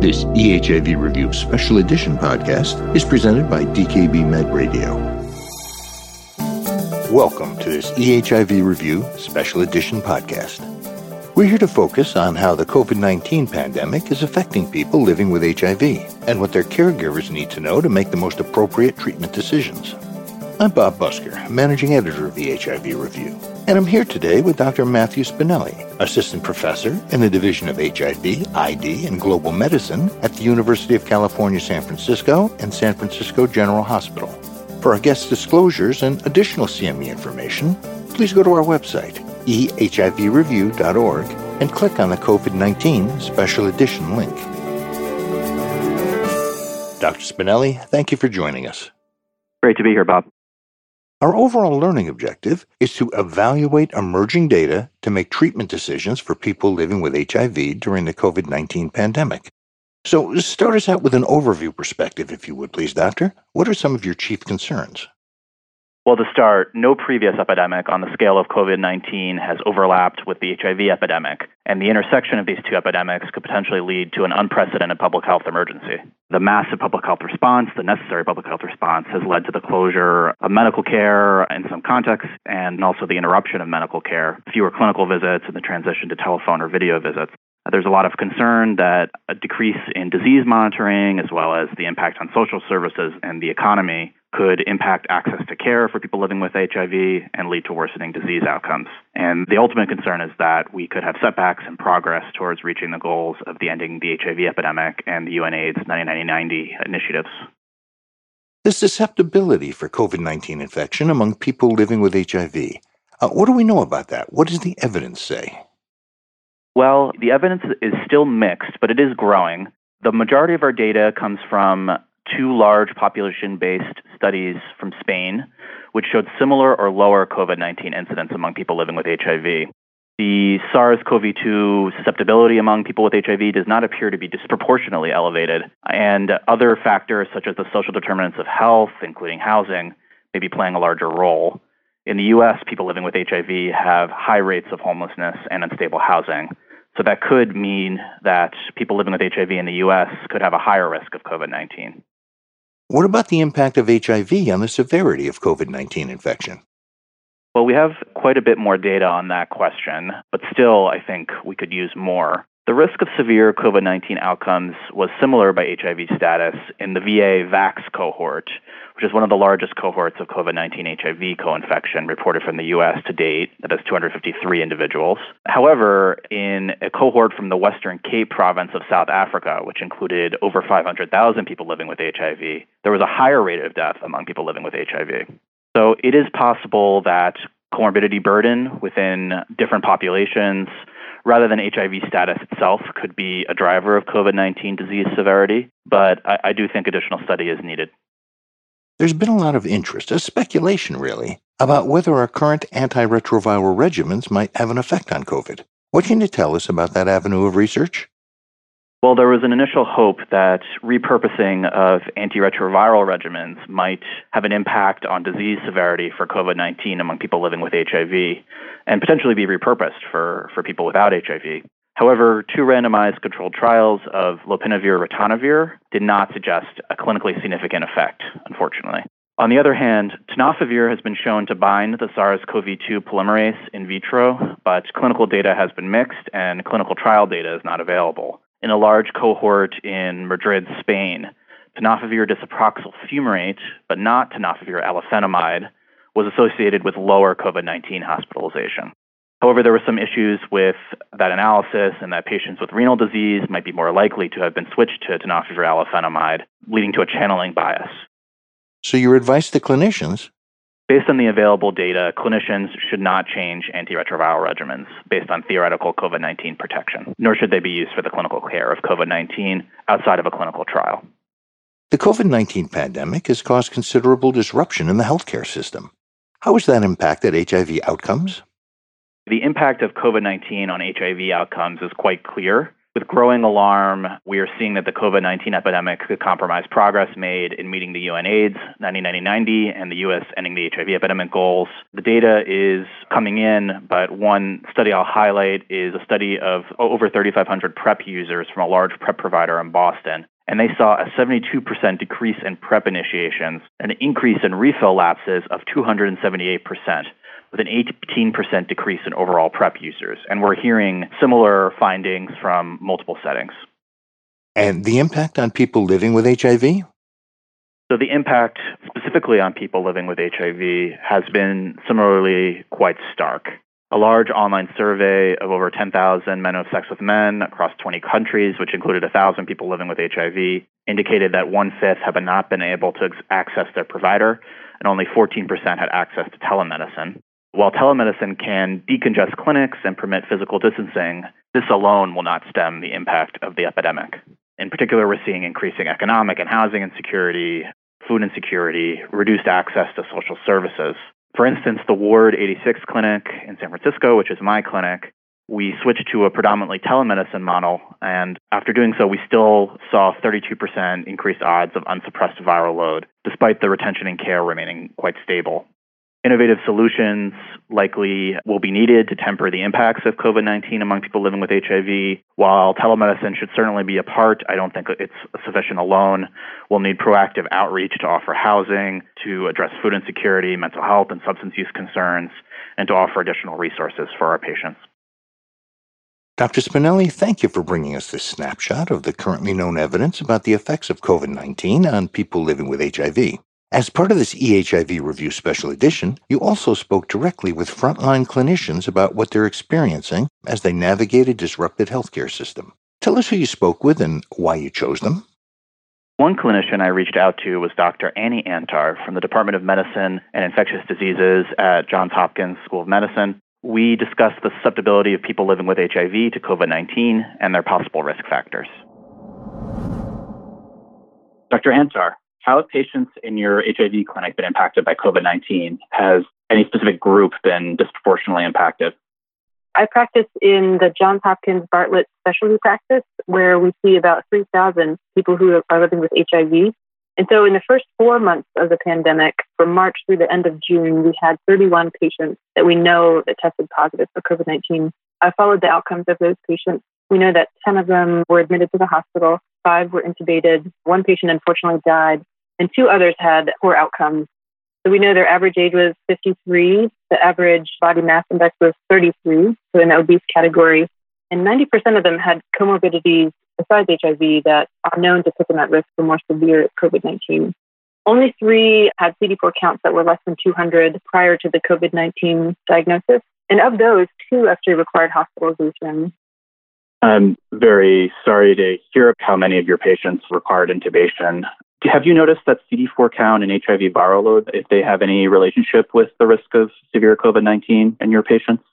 This EHIV Review Special Edition podcast is presented by DKB Med Radio. Welcome to this EHIV Review Special Edition podcast. We're here to focus on how the COVID 19 pandemic is affecting people living with HIV and what their caregivers need to know to make the most appropriate treatment decisions. I'm Bob Busker, managing editor of the HIV Review, and I'm here today with Dr. Matthew Spinelli, assistant professor in the Division of HIV, ID, and Global Medicine at the University of California, San Francisco and San Francisco General Hospital. For our guest disclosures and additional CME information, please go to our website, ehivreview.org, and click on the COVID 19 Special Edition link. Dr. Spinelli, thank you for joining us. Great to be here, Bob. Our overall learning objective is to evaluate emerging data to make treatment decisions for people living with HIV during the COVID 19 pandemic. So, start us out with an overview perspective, if you would, please, Doctor. What are some of your chief concerns? Well, to start, no previous epidemic on the scale of COVID 19 has overlapped with the HIV epidemic, and the intersection of these two epidemics could potentially lead to an unprecedented public health emergency. The massive public health response, the necessary public health response, has led to the closure of medical care in some contexts and also the interruption of medical care, fewer clinical visits, and the transition to telephone or video visits. There's a lot of concern that a decrease in disease monitoring, as well as the impact on social services and the economy, could impact access to care for people living with HIV and lead to worsening disease outcomes. And the ultimate concern is that we could have setbacks in progress towards reaching the goals of the Ending the HIV Epidemic and the UNAIDS 90 initiatives. The susceptibility for COVID 19 infection among people living with HIV. Uh, what do we know about that? What does the evidence say? Well, the evidence is still mixed, but it is growing. The majority of our data comes from two large population based studies from Spain, which showed similar or lower COVID 19 incidence among people living with HIV. The SARS CoV 2 susceptibility among people with HIV does not appear to be disproportionately elevated, and other factors such as the social determinants of health, including housing, may be playing a larger role. In the US, people living with HIV have high rates of homelessness and unstable housing. So that could mean that people living with HIV in the US could have a higher risk of COVID 19. What about the impact of HIV on the severity of COVID 19 infection? Well, we have quite a bit more data on that question, but still, I think we could use more. The risk of severe COVID 19 outcomes was similar by HIV status in the VA VACS cohort, which is one of the largest cohorts of COVID 19 HIV co infection reported from the US to date. That is 253 individuals. However, in a cohort from the Western Cape province of South Africa, which included over 500,000 people living with HIV, there was a higher rate of death among people living with HIV. So it is possible that comorbidity burden within different populations rather than HIV status itself could be a driver of COVID 19 disease severity, but I, I, do think additional study is needed. There's been a lot of interest, a speculation really, about whether our current antiretroviral regimens might have an effect on COVID. What can you tell us about that avenue of research? Well, there was an initial hope that repurposing of antiretroviral regimens might have an impact on disease severity for COVID 19 among people living with HIV and potentially be repurposed for, for people without HIV. However, two randomized controlled trials of lopinavir ritonavir did not suggest a clinically significant effect, unfortunately. On the other hand, tenofovir has been shown to bind the SARS CoV 2 polymerase in vitro, but clinical data has been mixed and clinical trial data is not available. In a large cohort in Madrid, Spain, tenofovir disoproxil fumarate, but not tenofovir alafenamide, was associated with lower COVID 19 hospitalization. However, there were some issues with that analysis and that patients with renal disease might be more likely to have been switched to tenofovir alafenamide, leading to a channeling bias. So, your advice to clinicians? Based on the available data, clinicians should not change antiretroviral regimens based on theoretical COVID 19 protection, nor should they be used for the clinical care of COVID 19 outside of a clinical trial. The COVID 19 pandemic has caused considerable disruption in the healthcare system. How has that impacted HIV outcomes? The impact of COVID 19 on HIV outcomes is quite clear. With growing alarm, we are seeing that the COVID 19 epidemic could compromise progress made in meeting the UN AIDS 90 and the U.S. ending the HIV epidemic goals. The data is coming in, but one study I'll highlight is a study of over 3,500 PrEP users from a large PrEP provider in Boston and they saw a 72% decrease in PrEP initiations, and an increase in refill lapses of 278%, with an 18% decrease in overall PrEP users. And we're hearing similar findings from multiple settings. And the impact on people living with HIV? So, the impact specifically on people living with HIV has been similarly quite stark. A large online survey of over 10,000 men who have sex with men across 20 countries, which included 1,000 people living with HIV, indicated that one fifth have not been able to access their provider, and only 14% had access to telemedicine. While telemedicine can decongest clinics and permit physical distancing, this alone will not stem the impact of the epidemic. In particular, we're seeing increasing economic and housing insecurity, food insecurity, reduced access to social services. For instance, the Ward 86 clinic in San Francisco, which is my clinic, we switched to a predominantly telemedicine model, and after doing so, we still saw 32% increased odds of unsuppressed viral load, despite the retention and care remaining quite stable. Innovative solutions likely will be needed to temper the impacts of COVID 19 among people living with HIV. While telemedicine should certainly be a part, I don't think it's sufficient alone. We'll need proactive outreach to offer housing, to address food insecurity, mental health, and substance use concerns, and to offer additional resources for our patients. Dr. Spinelli, thank you for bringing us this snapshot of the currently known evidence about the effects of COVID 19 on people living with HIV. As part of this EHIV Review Special Edition, you also spoke directly with frontline clinicians about what they're experiencing as they navigate a disrupted healthcare system. Tell us who you spoke with and why you chose them. One clinician I reached out to was Dr. Annie Antar from the Department of Medicine and Infectious Diseases at Johns Hopkins School of Medicine. We discussed the susceptibility of people living with HIV to COVID 19 and their possible risk factors. Dr. Antar, how have patients in your HIV clinic been impacted by COVID 19? Has any specific group been disproportionately impacted? I practice in the Johns Hopkins Bartlett specialty practice, where we see about 3,000 people who are living with HIV. And so, in the first four months of the pandemic, from March through the end of June, we had 31 patients that we know that tested positive for COVID 19. I followed the outcomes of those patients. We know that 10 of them were admitted to the hospital, five were intubated, one patient unfortunately died, and two others had poor outcomes. So we know their average age was 53. The average body mass index was 33, so in the obese category. And 90% of them had comorbidities besides HIV that are known to put them at risk for more severe COVID 19. Only three had CD4 counts that were less than 200 prior to the COVID 19 diagnosis. And of those, two actually required hospitalization. I'm very sorry to hear how many of your patients required intubation. Have you noticed that CD4 count and HIV viral load, if they have any relationship with the risk of severe COVID 19 in your patients?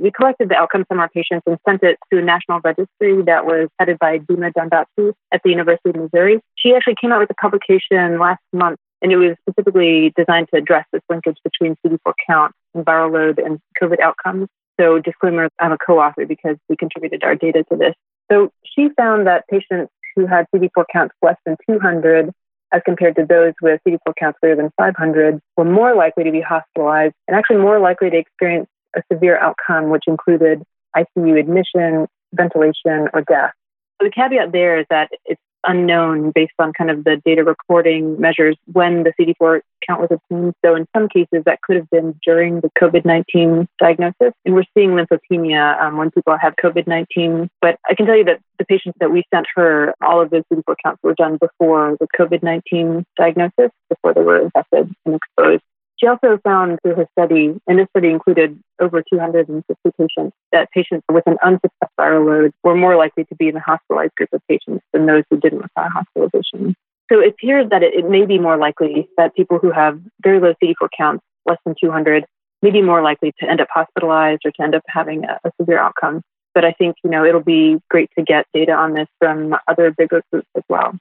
We collected the outcomes from our patients and sent it to a national registry that was headed by Dima Dandachi at the University of Missouri. She actually came out with a publication last month, and it was specifically designed to address this linkage between CD4 count and viral load and COVID outcomes. So, disclaimer, I'm a co author because we contributed our data to this. So, she found that patients who had CD4 counts less than 200 as compared to those with CD4 counts greater than 500 were more likely to be hospitalized and actually more likely to experience a severe outcome, which included ICU admission, ventilation, or death. So the caveat there is that it's unknown based on kind of the data recording measures when the CD4 count was obtained. So in some cases, that could have been during the COVID 19 diagnosis. And we're seeing lymphopenia um, when people have COVID 19. But I can tell you that the patients that we sent her, all of those CD4 counts were done before the COVID 19 diagnosis, before they were infected and exposed. She also found through her study, and this study included over 250 patients, that patients with an unsuppressed viral load were more likely to be in the hospitalized group of patients than those who didn't require hospitalization. So it appears that it, it may be more likely that people who have very low CD4 counts, less than 200, may be more likely to end up hospitalized or to end up having a, a severe outcome. But I think, you know, it'll be great to get data on this from other bigger groups as well.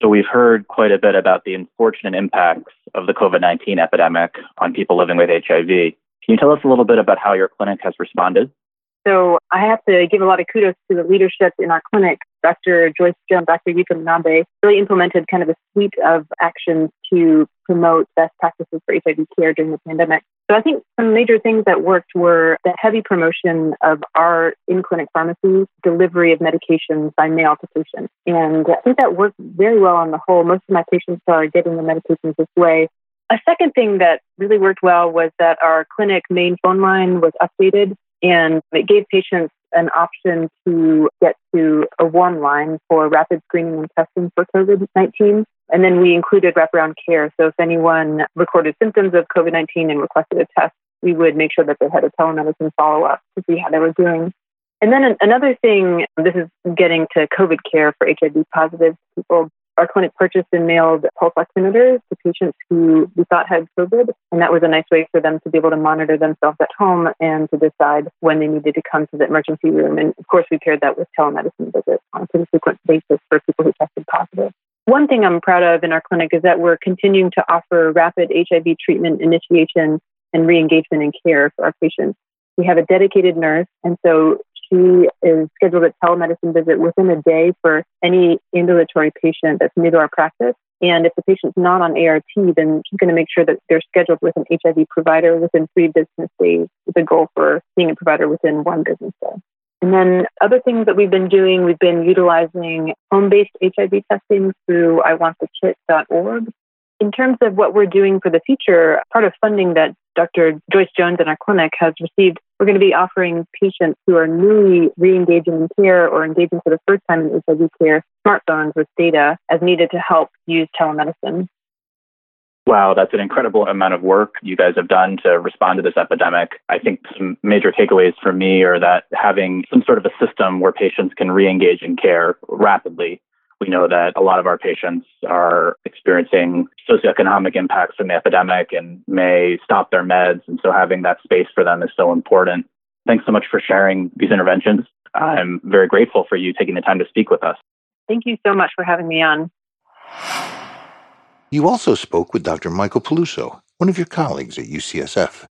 So we've heard quite a bit about the unfortunate impacts of the COVID 19 epidemic on people living with HIV. Can you tell us a little bit about how your clinic has responded? so I have to give a lot of kudos to the leadership in our clinic. Dr. Joyce Jones, Dr. Yuka Manabe really implemented kind of a suite of actions to promote best practices for HIV care during the pandemic. So I think some major things that worked were the heavy promotion of our in-clinic pharmacies, delivery of medications by mail to patients. And I think that worked very well on the whole. Most of my patients are getting the medications this way. A second thing that really worked well was that our clinic main phone line was updated and it gave patients an option to get to a warm line for rapid screening and testing for COVID 19. And then we included wraparound care. So if anyone recorded symptoms of COVID 19 and requested a test, we would make sure that they had a telemedicine follow up to see how they were doing. And then another thing, this is getting to COVID care for HIV positive people our clinic purchased and mailed pulse oximeters to patients who we thought had COVID. And that was a nice way for them to be able to monitor themselves at home and to decide when they needed to come to the emergency room. And of course, we paired that with telemedicine visits on a pretty frequent basis for people who tested positive. One thing I'm proud of in our clinic is that we're continuing to offer rapid HIV treatment initiation and re engagement in care for our patients. We have a dedicated nurse, and so she is scheduled a telemedicine visit within a day for any ambulatory patient that's new to our practice. And if the patient's not on ART, then she's going to make sure that they're scheduled with an HIV provider within three business days with a goal for seeing a provider within one business day. And then other things that we've been doing, we've been utilizing home-based HIV testing through iwantthekit.org. In terms of what we're doing for the future, part of funding that Dr. Joyce Jones in our clinic has received, we're going to be offering patients who are newly re-engaging in care or engaging for the first time in HIV care smartphones with data as needed to help use telemedicine. Wow, that's an incredible amount of work you guys have done to respond to this epidemic. I think some major takeaways for me are that having some sort of a system where patients can re engage in care rapidly we know that a lot of our patients are experiencing socioeconomic impacts from the epidemic and may stop their meds. And so having that space for them is so important. Thanks so much for sharing these interventions. I'm very grateful for you taking the time to speak with us. Thank you so much for having me on. You also spoke with Dr. Michael Peluso, one of your colleagues at UCSF.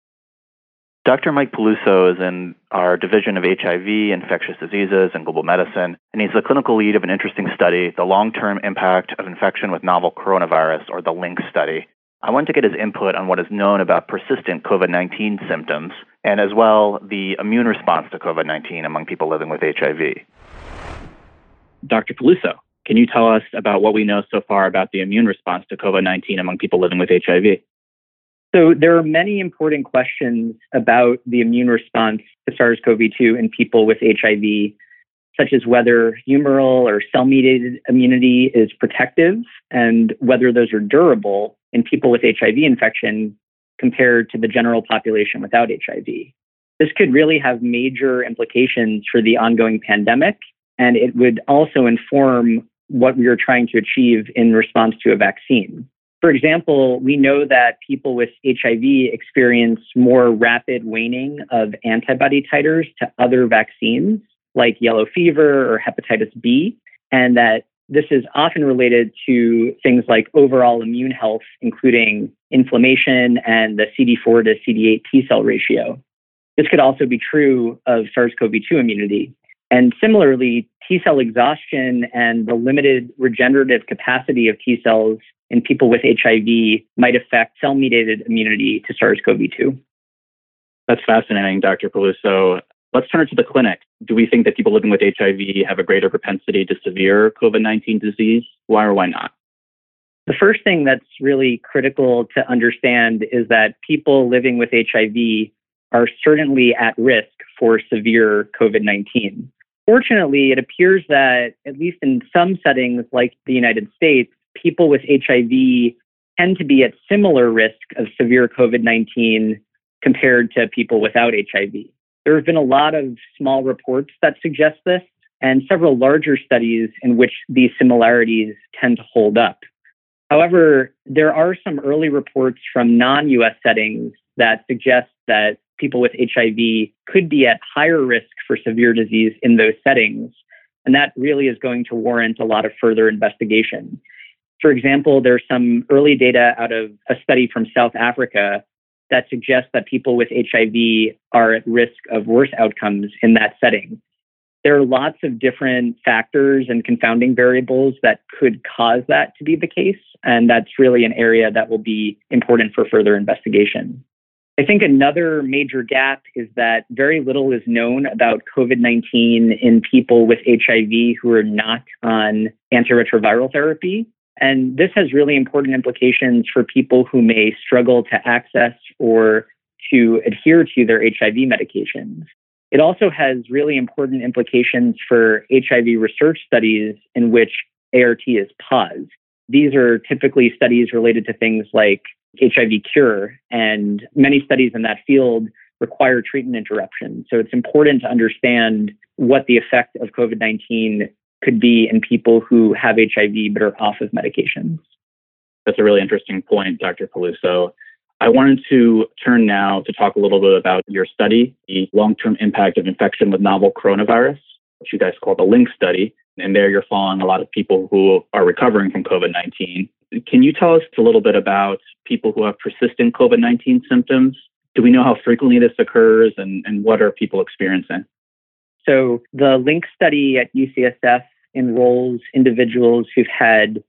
Dr. Mike Peluso is in our Division of HIV, Infectious Diseases, and Global Medicine, and he's the clinical lead of an interesting study, the long term impact of infection with novel coronavirus, or the LIINC study. I wanted to get his input on what is known about persistent COVID 19 symptoms, and as well the immune response to COVID 19 among people living with HIV. Dr. Peluso, can you tell us about what we know so far about the immune response to COVID 19 among people living with HIV? So there are many important questions about the immune response to SARS-CoV-2 in people with HIV, such as whether humoral or cell-mediated immunity is protective and whether those are durable in people with HIV infection compared to the general population without HIV. This could really have major implications for the ongoing pandemic, and it would also inform what we are trying to achieve in response to a vaccine. For example, we know that people with HIV experience more rapid waning of antibody titers to other vaccines like yellow fever or hepatitis B, and that this is often related to things like overall immune health, including inflammation and the CD4 to CD8 T cell ratio. This could also be true of SARS CoV 2 immunity. And similarly, T cell exhaustion and the limited regenerative capacity of T cells in people with HIV might affect cell mediated immunity to SARS CoV 2. That's fascinating, Dr. Peluso. Let's turn it to the clinic. Do we think that people living with HIV have a greater propensity to severe COVID 19 disease? Why or why not? The first thing that's really critical to understand is that people living with HIV are certainly at risk for severe COVID 19. Fortunately, it appears that, at least in some settings like the United States, people with HIV tend to be at similar risk of severe COVID 19 compared to people without HIV. There have been a lot of small reports that suggest this, and several larger studies in which these similarities tend to hold up. However, there are some early reports from non US settings that suggest that people with HIV could be at higher risk for severe disease in those settings. And that really is going to warrant a lot of further investigation. For example, there's some early data out of a study from South Africa that suggests that people with HIV are at risk of worse outcomes in that setting. There are lots of different factors and confounding variables that could cause that to be the case. And that's really an area that will be important for further investigation. I think another major gap is that very little is known about COVID 19 in people with HIV who are not on antiretroviral therapy. And this has really important implications for people who may struggle to access or to adhere to their HIV medications. It also has really important implications for HIV research studies in which ART is paused. These are typically studies related to things like HIV cure, and many studies in that field require treatment interruption. So it's important to understand what the effect of COVID 19 could be in people who have HIV but are off of medications. That's a really interesting point, Dr. Peluso. I wanted to turn now to talk a little bit about your study, the long term impact of infection with novel coronavirus, which you guys call the LIINC study. And there you're following a lot of people who are recovering from COVID 19. Can you tell us a little bit about people who have persistent COVID 19 symptoms? Do we know how frequently this occurs and, and what are people experiencing? So, the LIINC study at UCSF enrolls individuals who've had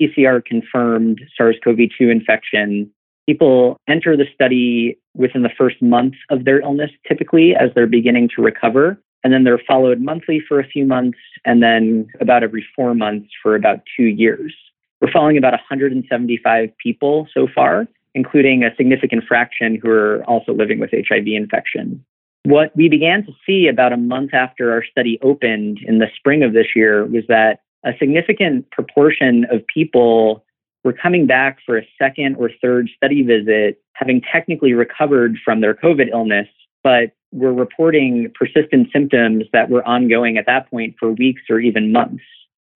PCR confirmed SARS CoV 2 infection. People enter the study within the first month of their illness, typically, as they're beginning to recover. And then they're followed monthly for a few months, and then about every four months for about two years. We're following about 175 people so far, including a significant fraction who are also living with HIV infection. What we began to see about a month after our study opened in the spring of this year was that a significant proportion of people were coming back for a second or third study visit, having technically recovered from their COVID illness, but were reporting persistent symptoms that were ongoing at that point for weeks or even months.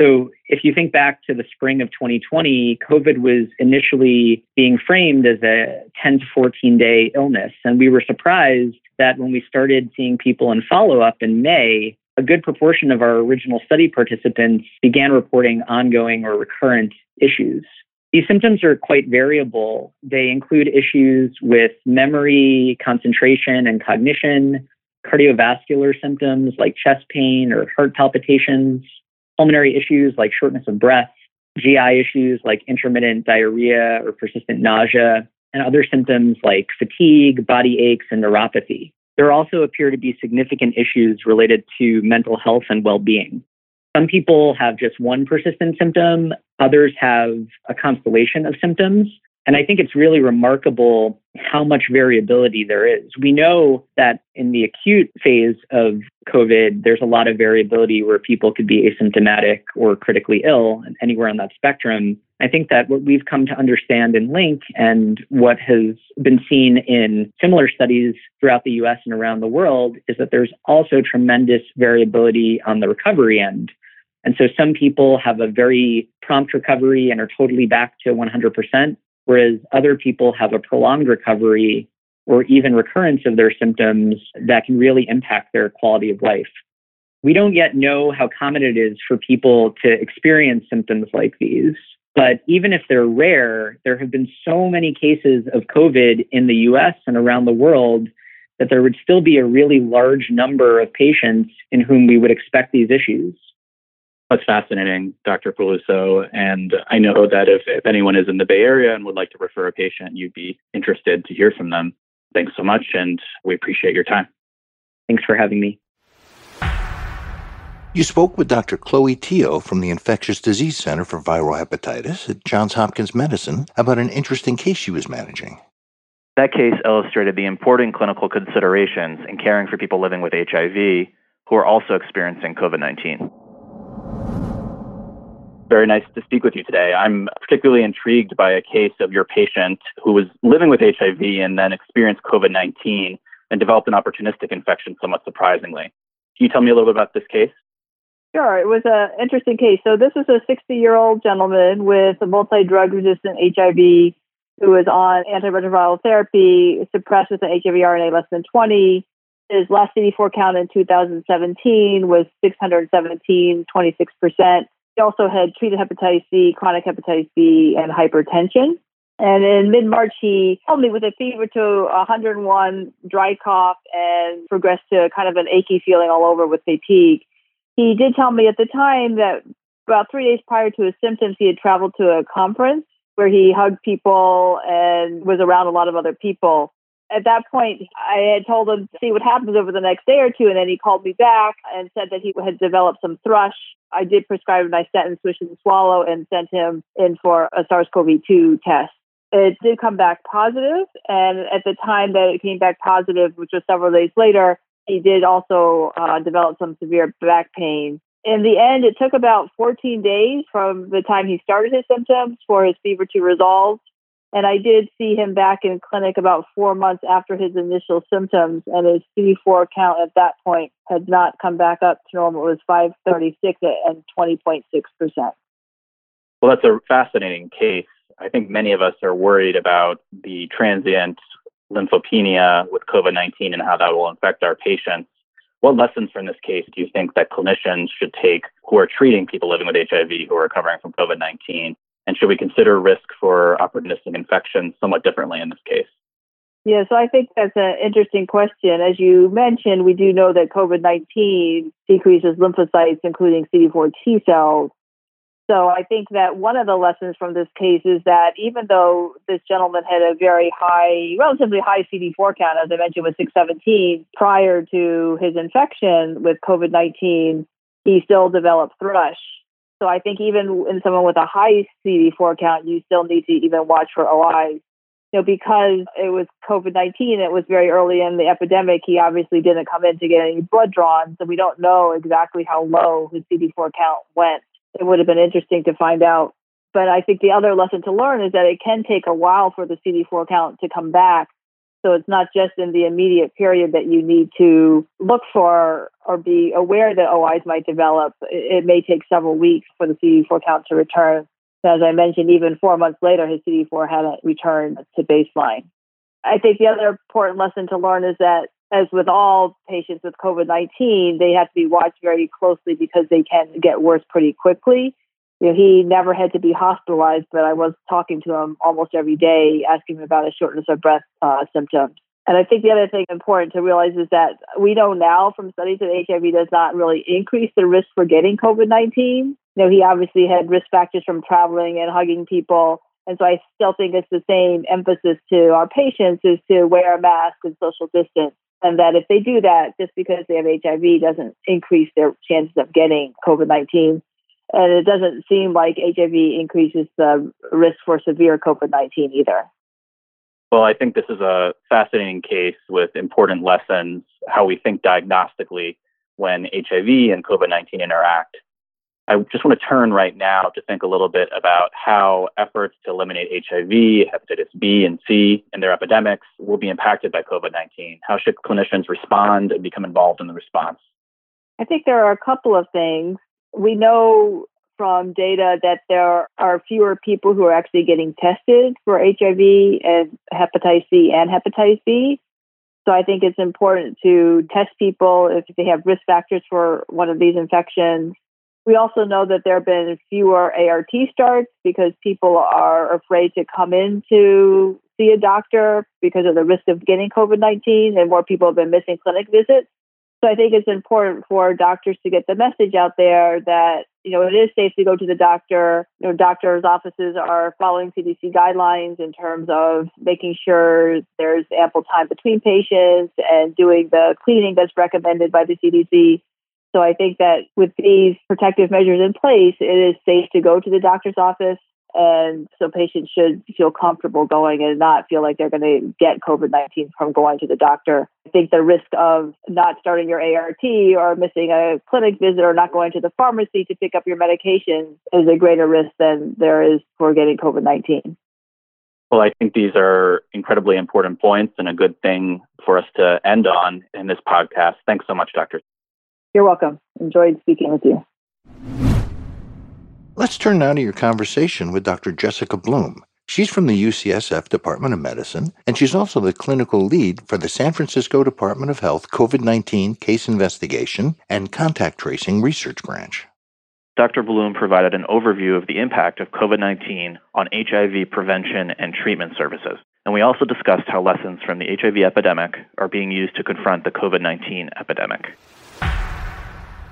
So, if you think back to the spring of 2020, COVID was initially being framed as a 10 to 14 day illness. And we were surprised that when we started seeing people in follow up in May, a good proportion of our original study participants began reporting ongoing or recurrent issues. These symptoms are quite variable. They include issues with memory, concentration, and cognition, cardiovascular symptoms like chest pain or heart palpitations, pulmonary issues like shortness of breath, GI issues like intermittent diarrhea or persistent nausea, and other symptoms like fatigue, body aches, and neuropathy. There also appear to be significant issues related to mental health and well being. Some people have just one persistent symptom, others have a constellation of symptoms. And I think it's really remarkable how much variability there is. We know that in the acute phase of COVID, there's a lot of variability where people could be asymptomatic or critically ill and anywhere on that spectrum. I think that what we've come to understand in LIINC and what has been seen in similar studies throughout the US and around the world is that there's also tremendous variability on the recovery end. And so some people have a very prompt recovery and are totally back to 100% whereas other people have a prolonged recovery or even recurrence of their symptoms that can really impact their quality of life. We don't yet know how common it is for people to experience symptoms like these. But even if they're rare, there have been so many cases of COVID in the US and around the world that there would still be a really large number of patients in whom we would expect these issues. That's fascinating, Dr. Peluso. And I know that if, if anyone is in the Bay Area and would like to refer a patient, you'd be interested to hear from them. Thanks so much, and we appreciate your time. Thanks for having me. You spoke with Dr. Chloe Thio from the Infectious Disease Center for Viral Hepatitis at Johns Hopkins Medicine about an interesting case she was managing. That case illustrated the important clinical considerations in caring for people living with HIV who are also experiencing COVID 19 very nice to speak with you today. I'm particularly intrigued by a case of your patient who was living with HIV and then experienced COVID 19 and developed an opportunistic infection, somewhat surprisingly. Can you tell me a little bit about this case? Sure. It was an interesting case. So, this is a 60 year old gentleman with a multi drug resistant HIV who was on antiretroviral therapy, suppressed with an HIV RNA less than 20. His last CD4 count in 2017 was 617, 26%. He also had treated hepatitis C, chronic hepatitis B, and hypertension. And in mid March, he told me with a fever to 101, dry cough, and progressed to kind of an achy feeling all over with fatigue. He did tell me at the time that about three days prior to his symptoms, he had traveled to a conference where he hugged people and was around a lot of other people. At that point, I had told him to see what happens over the next day or two, and then he called me back and said that he had developed some thrush. I did prescribe a nystatin swish and swallow and sent him in for a SARS-CoV-2 test. It did come back positive, and at the time that it came back positive, which was several days later, he did also uh, develop some severe back pain. In the end, it took about 14 days from the time he started his symptoms for his fever to resolve. And I did see him back in clinic about four months after his initial symptoms, and his CD4 count at that point had not come back up to normal. It was 536 and 20.6%. Well, that's a fascinating case. I think many of us are worried about the transient lymphopenia with COVID 19 and how that will affect our patients. What lessons from this case do you think that clinicians should take who are treating people living with HIV who are recovering from COVID 19? And should we consider risk for opportunistic infection somewhat differently in this case? Yeah, so I think that's an interesting question. As you mentioned, we do know that COVID 19 decreases lymphocytes, including CD4 T cells, so I think that one of the lessons from this case is that even though this gentleman had a very high, relatively high CD4 count, as I mentioned, was 617 prior to his infection with COVID 19, he still developed thrush. So I think even in someone with a high CD4 count, you still need to even watch for OIs. You know, because it was COVID 19, it was very early in the epidemic. He obviously didn't come in to get any blood drawn. So we don't know exactly how low his CD4 count went it would have been interesting to find out. But I think the other lesson to learn is that it can take a while for the CD4 count to come back. So it's not just in the immediate period that you need to look for or be aware that OIs might develop. It, may take several weeks for the CD4 count to return. As I mentioned, even four months later, his CD4 hadn't returned to baseline. I think the other important lesson to learn is that as with all patients with COVID 19, they have to be watched very closely because they can get worse pretty quickly. You know, he never had to be hospitalized, but I was talking to him almost every day, asking him about his shortness of breath uh, symptoms. And I think the other thing important to realize is that we know now from studies that HIV does not really increase the risk for getting COVID 19. You know, he obviously had risk factors from traveling and hugging people. And so I still think it's the same emphasis to our patients is to wear a mask and social distance and that if they do that, just because they have HIV doesn't increase their chances of getting COVID 19. And it doesn't seem like HIV increases the risk for severe COVID 19 either. Well, I think this is a fascinating case with important lessons, how we think diagnostically when HIV and COVID 19 interact. I just want to turn right now to think a little bit about how efforts to eliminate HIV, hepatitis B and C, and their epidemics will be impacted by COVID 19. How should clinicians respond and become involved in the response? I think there are a couple of things. We know from data that there are fewer people who are actually getting tested for HIV and hepatitis C and hepatitis B. So I think it's important to test people if they have risk factors for one of these infections we also know that there have been fewer ART starts because people are afraid to come in to see a doctor because of the risk of getting COVID 19, and more people have been missing clinic visits. So I think it's important for doctors to get the message out there that you know it is safe to go to the doctor. You know, doctors' offices are following CDC guidelines in terms of making sure there's ample time between patients and doing the cleaning that's recommended by the CDC. So I think that with these protective measures in place, it is safe to go to the doctor's office. And so patients should feel comfortable going and not feel like they're going to get COVID 19 from going to the doctor. I think the risk of not starting your ART or missing a clinic visit or not going to the pharmacy to pick up your medication is a greater risk than there is for getting COVID 19. Well, I think these are incredibly important points and a good thing for us to end on in this podcast. Thanks so much, Dr. You're welcome. Enjoyed speaking with you. Let's turn now to your conversation with Dr. Jessica Bloome. She's from the UCSF Department of Medicine, and she's also the clinical lead for the San Francisco Department of Health COVID 19 Case Investigation and Contact Tracing Research Branch. Dr. Bloome provided an overview of the impact of COVID 19 on HIV prevention and treatment services. And we also discussed how lessons from the HIV epidemic are being used to confront the COVID 19 epidemic.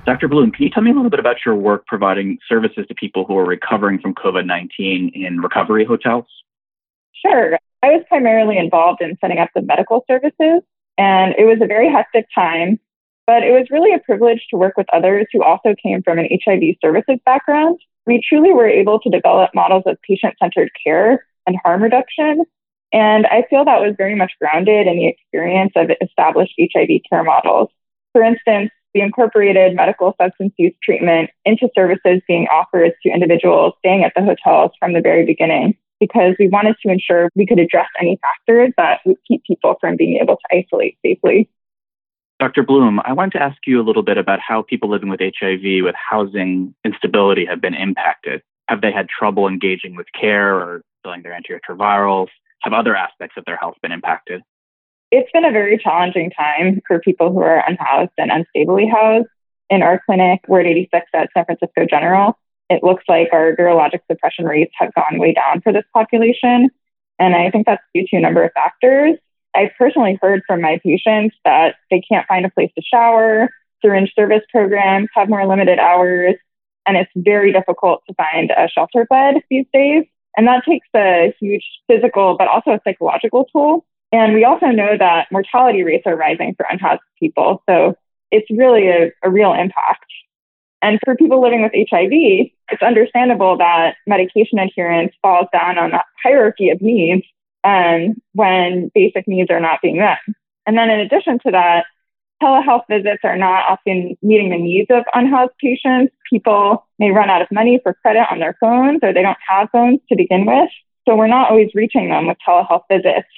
Dr. Bloome, can you tell me a little bit about your work providing services to people who are recovering from COVID 19 in recovery hotels? Sure. I was primarily involved in setting up the medical services, and it was a very hectic time, but it was really a privilege to work with others who also came from an HIV services background. We truly were able to develop models of patient centered care and harm reduction. And I feel that was very much grounded in the experience of established HIV care models. For instance, we incorporated medical substance use treatment into services being offered to individuals staying at the hotels from the very beginning because we wanted to ensure we could address any factors that would keep people from being able to isolate safely. Dr. Bloome, I wanted to ask you a little bit about how people living with HIV with housing instability have been impacted. Have they had trouble engaging with care or filling their antiretrovirals? Have other aspects of their health been impacted? It's been a very challenging time for people who are unhoused and unstably housed. In our clinic, we're at 86 at San Francisco General it looks like our virologic suppression rates have gone way down for this population. And I think that's due to a number of factors. I've personally heard from my patients that they can't find a place to shower, syringe service programs have more limited hours, and it's very difficult to find a shelter bed these days. And that takes a huge physical, but also a psychological toll. And we also know that mortality rates are rising for unhoused people. So it's really a, a real impact. And for people living with HIV, it's understandable that medication adherence falls down on that hierarchy of needs um, when basic needs are not being met. And then in addition to that, telehealth visits are not often meeting the needs of unhoused patients. People may run out of money for credit on their phones or they don't have phones to begin with. So we're not always reaching them with telehealth visits.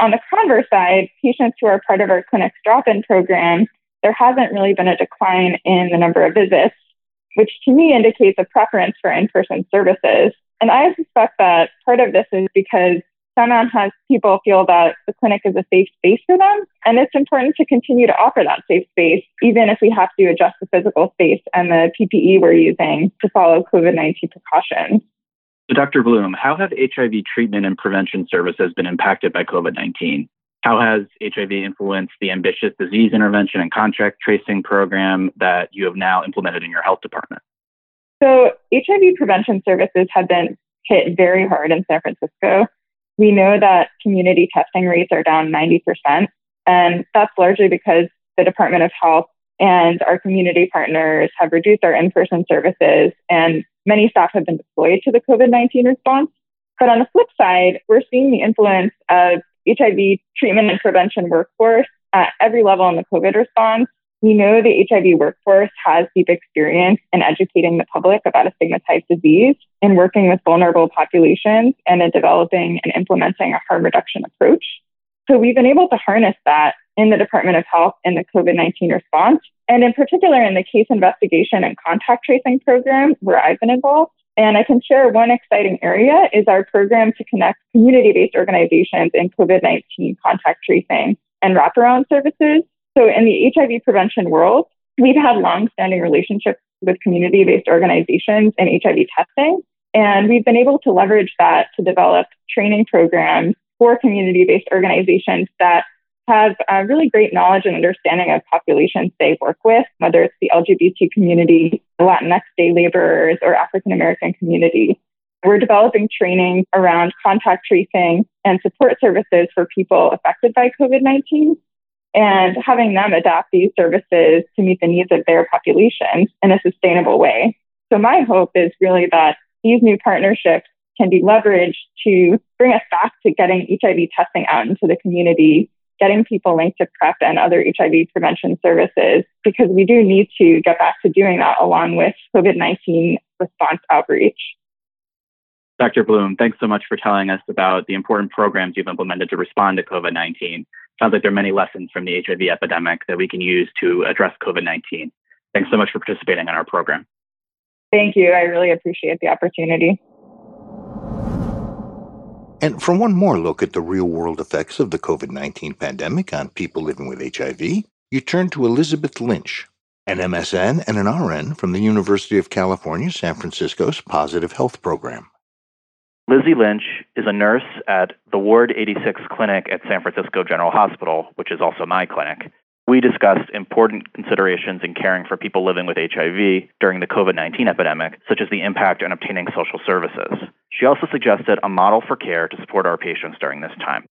On the converse side, patients who are part of our clinic's drop-in program, there hasn't really been a decline in the number of visits which to me indicates a preference for in person services. And I suspect that part of this is because Sundown has people feel that the clinic is a safe space for them. And it's important to continue to offer that safe space, even if we have to adjust the physical space and the PPE we're using to follow COVID 19 precautions. So, Dr. Bloome, how have HIV treatment and prevention services been impacted by COVID 19? How has HIV influenced the ambitious disease intervention and contact tracing program that you have now implemented in your health department? So, HIV prevention services have been hit very hard in San Francisco. We know that community testing rates are down 90%, and that's largely because the Department of Health and our community partners have reduced our in person services, and many staff have been deployed to the COVID 19 response. But on the flip side, we're seeing the influence of HIV treatment and prevention workforce at every level in the COVID response. We know the HIV workforce has deep experience in educating the public about a stigmatized disease and working with vulnerable populations and in developing and implementing a harm reduction approach. So we've been able to harness that in the Department of Health in the COVID 19 response, and in particular in the case investigation and contact tracing program where I've been involved. And I can share one exciting area is our program to connect community based organizations in COVID 19 contact tracing and wraparound services. So, in the HIV prevention world, we've had long standing relationships with community based organizations in HIV testing. And we've been able to leverage that to develop training programs for community based organizations that have a really great knowledge and understanding of populations they work with, whether it's the LGBT community, Latinx day laborers, or African American community. We're developing training around contact tracing and support services for people affected by COVID 19 and having them adapt these services to meet the needs of their populations in a sustainable way. So, my hope is really that these new partnerships can be leveraged to bring us back to getting HIV testing out into the community getting people linked to PrEP and other HIV prevention services, because we do need to get back to doing that along with COVID 19 response outreach. Dr. Bloome, thanks so much for telling us about the important programs you've implemented to respond to COVID 19. Sounds like there are many lessons from the HIV epidemic that we can use to address COVID 19. Thanks so much for participating in our program. Thank you. I really appreciate the opportunity. And for one more look at the real world effects of the COVID 19 pandemic on people living with HIV, you turn to Elizabeth Lynch, an MSN, and an RN from the University of California, San Francisco's Positive Health Program. Lizzie Lynch is a nurse at the Ward 86 clinic at San Francisco General Hospital, which is also my clinic. We discussed important considerations in caring for people living with HIV during the COVID 19 epidemic, such as the impact on obtaining social services. She also suggested a model for care to support our patients during this time.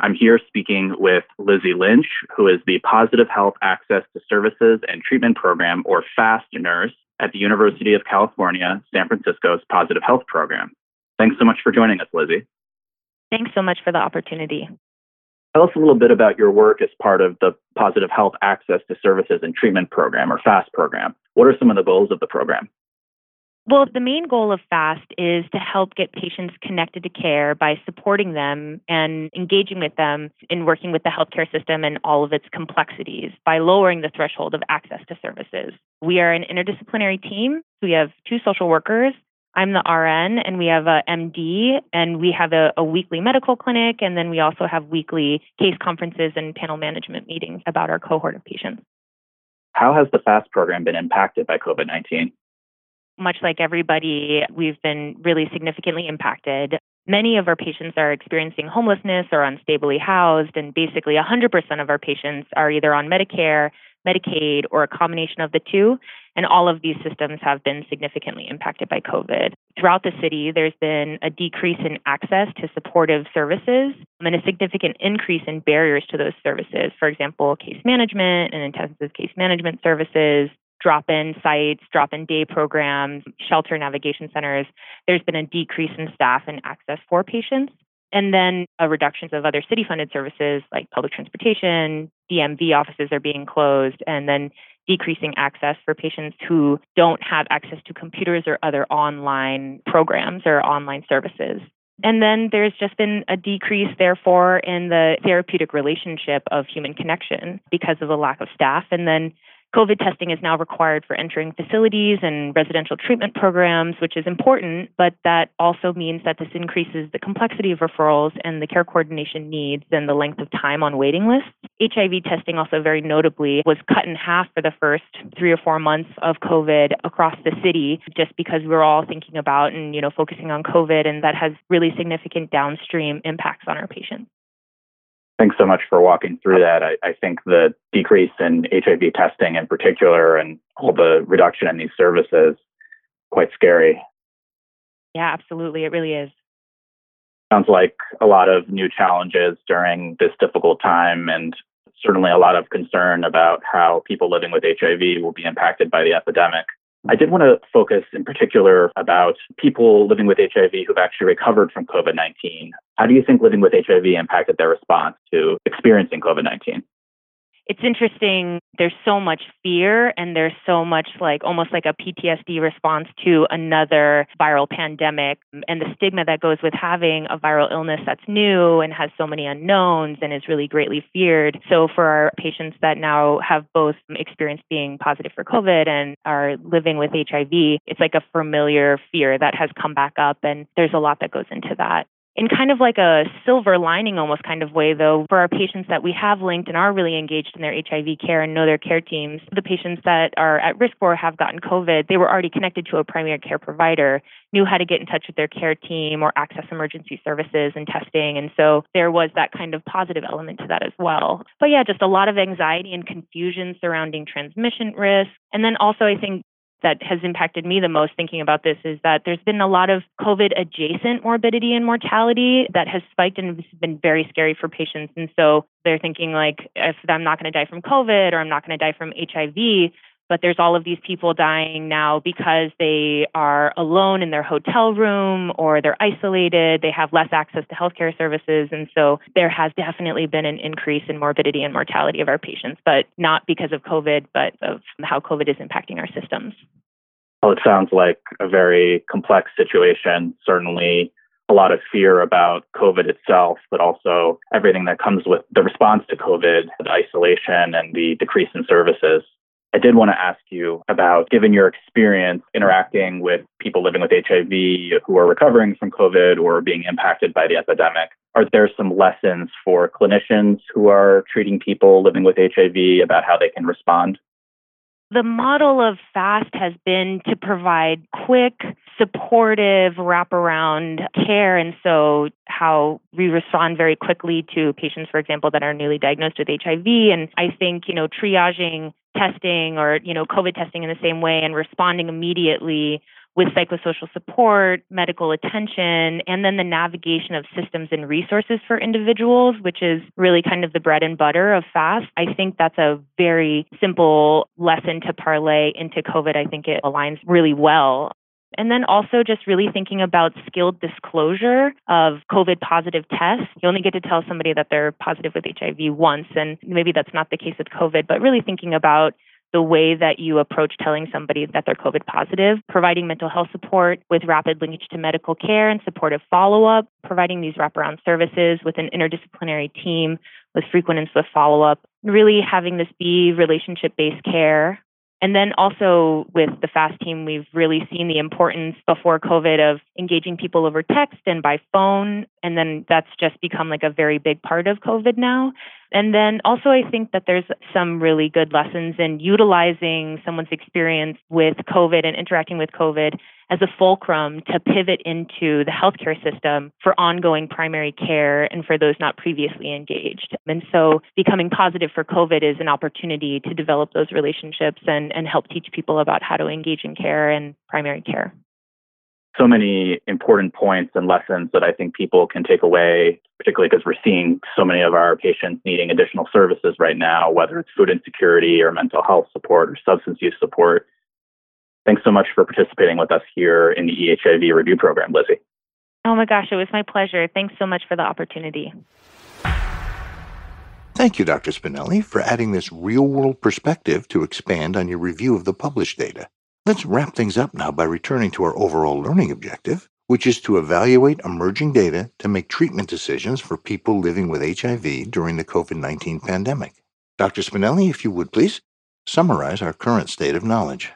I'm here speaking with Lizzie Lynch, who is the Positive Health Access to Services and Treatment Program, or PHAST nurse, at the University of California, San Francisco's Positive Health Program. Thanks so much for joining us, Lizzie. Thanks so much for the opportunity. Tell us a little bit about your work as part of the Positive Health Access to Services and Treatment Program, or PHAST program. What are some of the goals of the program? Well, the main goal of PHAST is to help get patients connected to care by supporting them and engaging with them in working with the healthcare system and all of its complexities by lowering the threshold of access to services. We are an interdisciplinary team. We have two social workers. I'm the RN, and we have a MD, and we have a, a weekly medical clinic, and then we also have weekly case conferences and panel management meetings about our cohort of patients. How has the PHAST program been impacted by COVID 19? much like everybody, we've been really significantly impacted. Many of our patients are experiencing homelessness or unstably housed, and basically 100% of our patients are either on Medicare, Medicaid, or a combination of the two. And all of these systems have been significantly impacted by COVID. Throughout the city, there's been a decrease in access to supportive services and a significant increase in barriers to those services. For example, case management and intensive case management services, drop in sites, drop in day programs, shelter navigation centers, there's been a decrease in staff and access for patients. And then a reductions of other city funded services like public transportation, DMV offices are being closed, and then decreasing access for patients who don't have access to computers or other online programs or online services. And then there's just been a decrease, therefore, in the therapeutic relationship of human connection because of the lack of staff. And then COVID testing is now required for entering facilities and residential treatment programs, which is important, but that also means that this increases the complexity of referrals and the care coordination needs and the length of time on waiting lists. HIV testing also very notably was cut in half for the first three or four months of COVID across the city, just because we were all thinking about and, you know, focusing on COVID, and that has really significant downstream impacts on our patients. Thanks so much for walking through that. I, I, think the decrease in HIV testing in particular and all the reduction in these services quite scary. Yeah, absolutely. It really is. Sounds like a lot of new challenges during this difficult time and certainly a lot of concern about how people living with HIV will be impacted by the epidemic. I did want to focus in particular about people living with HIV who've actually recovered from COVID 19. How do you think living with HIV impacted their response to experiencing COVID 19? It's interesting. There's so much fear and there's so much like almost like a PTSD response to another viral pandemic and the stigma that goes with having a viral illness that's new and has so many unknowns and is really greatly feared. So for our patients that now have both experienced being positive for COVID and are living with HIV, it's like a familiar fear that has come back up and there's a lot that goes into that in kind of like a silver lining almost kind of way though for our patients that we have linked and are really engaged in their hiv care and know their care teams the patients that are at risk for have gotten covid they were already connected to a primary care provider knew how to get in touch with their care team or access emergency services and testing. And so there was that kind of positive element to that as well. But yeah just a lot of anxiety and confusion surrounding transmission risk. And then also i think that has impacted me the most thinking about this is that there's been a lot of COVID adjacent morbidity and mortality that has spiked and has been very scary for patients. And so they're thinking like, if I'm not going to die from COVID or I'm not going to die from HIV, but there's all of these people dying now because they are alone in their hotel room or they're isolated, they have less access to healthcare services. And so there has definitely been an increase in morbidity and mortality of our patients, but not because of COVID, but of how COVID is impacting our systems. Well, it sounds like a very complex situation. Certainly, a lot of fear about COVID itself, but also everything that comes with the response to COVID, the isolation and the decrease in services. I did want to ask you about, given your experience interacting with people living with HIV who are recovering from COVID or being impacted by the epidemic, Are there some lessons for clinicians who are treating people living with HIV about how they can respond? The model of PHAST has been to provide quick, supportive wraparound care. And so, how we respond very quickly to patients, for example, that are newly diagnosed with HIV. And I think, you know, triaging testing or, you know, COVID testing in the same way and responding immediately with psychosocial support, medical attention, and then the navigation of systems and resources for individuals, which is really kind of the bread and butter of PHAST. I think that's a very simple lesson to parlay into COVID. I think it aligns really well. And then also just really thinking about skilled disclosure of COVID positive tests. You only get to tell somebody that they're positive with HIV once, and maybe that's not the case with COVID, but really thinking about the way that you approach telling somebody that they're COVID positive, providing mental health support with rapid linkage to medical care and supportive follow up, providing these wraparound services with an interdisciplinary team with frequent and swift follow up, really having this be relationship based care and then also with the PHAST team, we've really seen the importance before COVID of engaging people over text and by phone. And then that's just become like a very big part of COVID now. And then also, I think that there's some really good lessons in utilizing someone's experience with COVID and interacting with COVID as a fulcrum to pivot into the healthcare system for ongoing primary care and for those not previously engaged. And so becoming positive for COVID is an opportunity to develop those relationships and, and help teach people about how to engage in care and primary care. So many important points and lessons that I think people can take away, particularly because we're seeing so many of our patients needing additional services right now, whether it's food insecurity or mental health support or substance use support. Thanks so much for participating with us here in the EHIV review program, Lizzie. Oh my gosh, it was my pleasure. Thanks so much for the opportunity. Thank you, Dr. Spinelli, for adding this real world perspective to expand on your review of the published data. Let's wrap things up now by returning to our overall learning objective, which is to evaluate emerging data to make treatment decisions for people living with HIV during the COVID 19 pandemic. Dr. Spinelli, if you would please, summarize our current state of knowledge.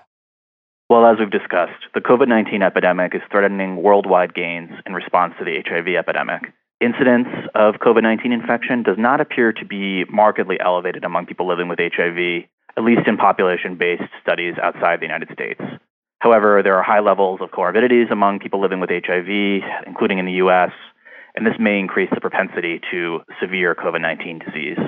Well, as we've discussed, the COVID 19 epidemic is threatening worldwide gains in response to the HIV epidemic. Incidence of COVID 19 infection does not appear to be markedly elevated among people living with HIV, at least in population based studies outside the United States. However, there are high levels of comorbidities among people living with HIV, including in the US, and this may increase the propensity to severe COVID 19 disease.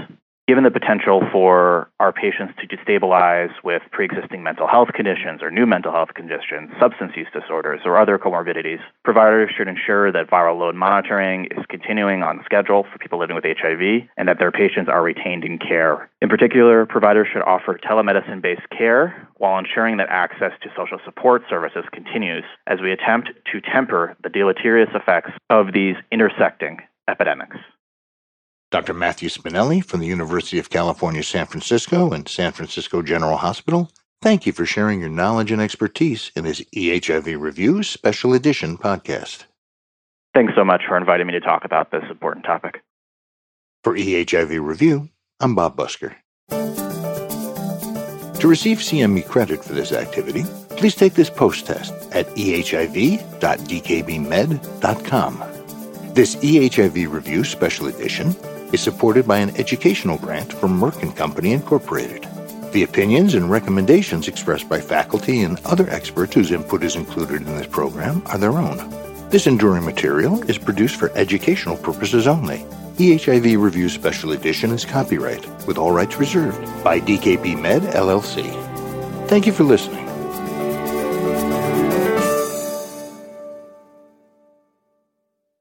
Given the potential for our patients to destabilize with pre existing mental health conditions or new mental health conditions, substance use disorders, or other comorbidities, providers should ensure that viral load monitoring is continuing on schedule for people living with HIV and that their patients are retained in care. In particular, providers should offer telemedicine based care while ensuring that access to social support services continues as we attempt to temper the deleterious effects of these intersecting epidemics. Dr. Matthew Spinelli from the University of California, San Francisco and San Francisco General Hospital, thank you for sharing your knowledge and expertise in this EHIV Review Special Edition podcast. Thanks so much for inviting me to talk about this important topic. For EHIV Review, I'm Bob Busker. To receive CME credit for this activity, please take this post test at ehiv.dkbmed.com. This EHIV Review Special Edition is supported by an educational grant from Merck & Company Incorporated. The opinions and recommendations expressed by faculty and other experts whose input is included in this program are their own. This enduring material is produced for educational purposes only. EHIV Review Special Edition is copyright, with all rights reserved, by DKB Med LLC. Thank you for listening.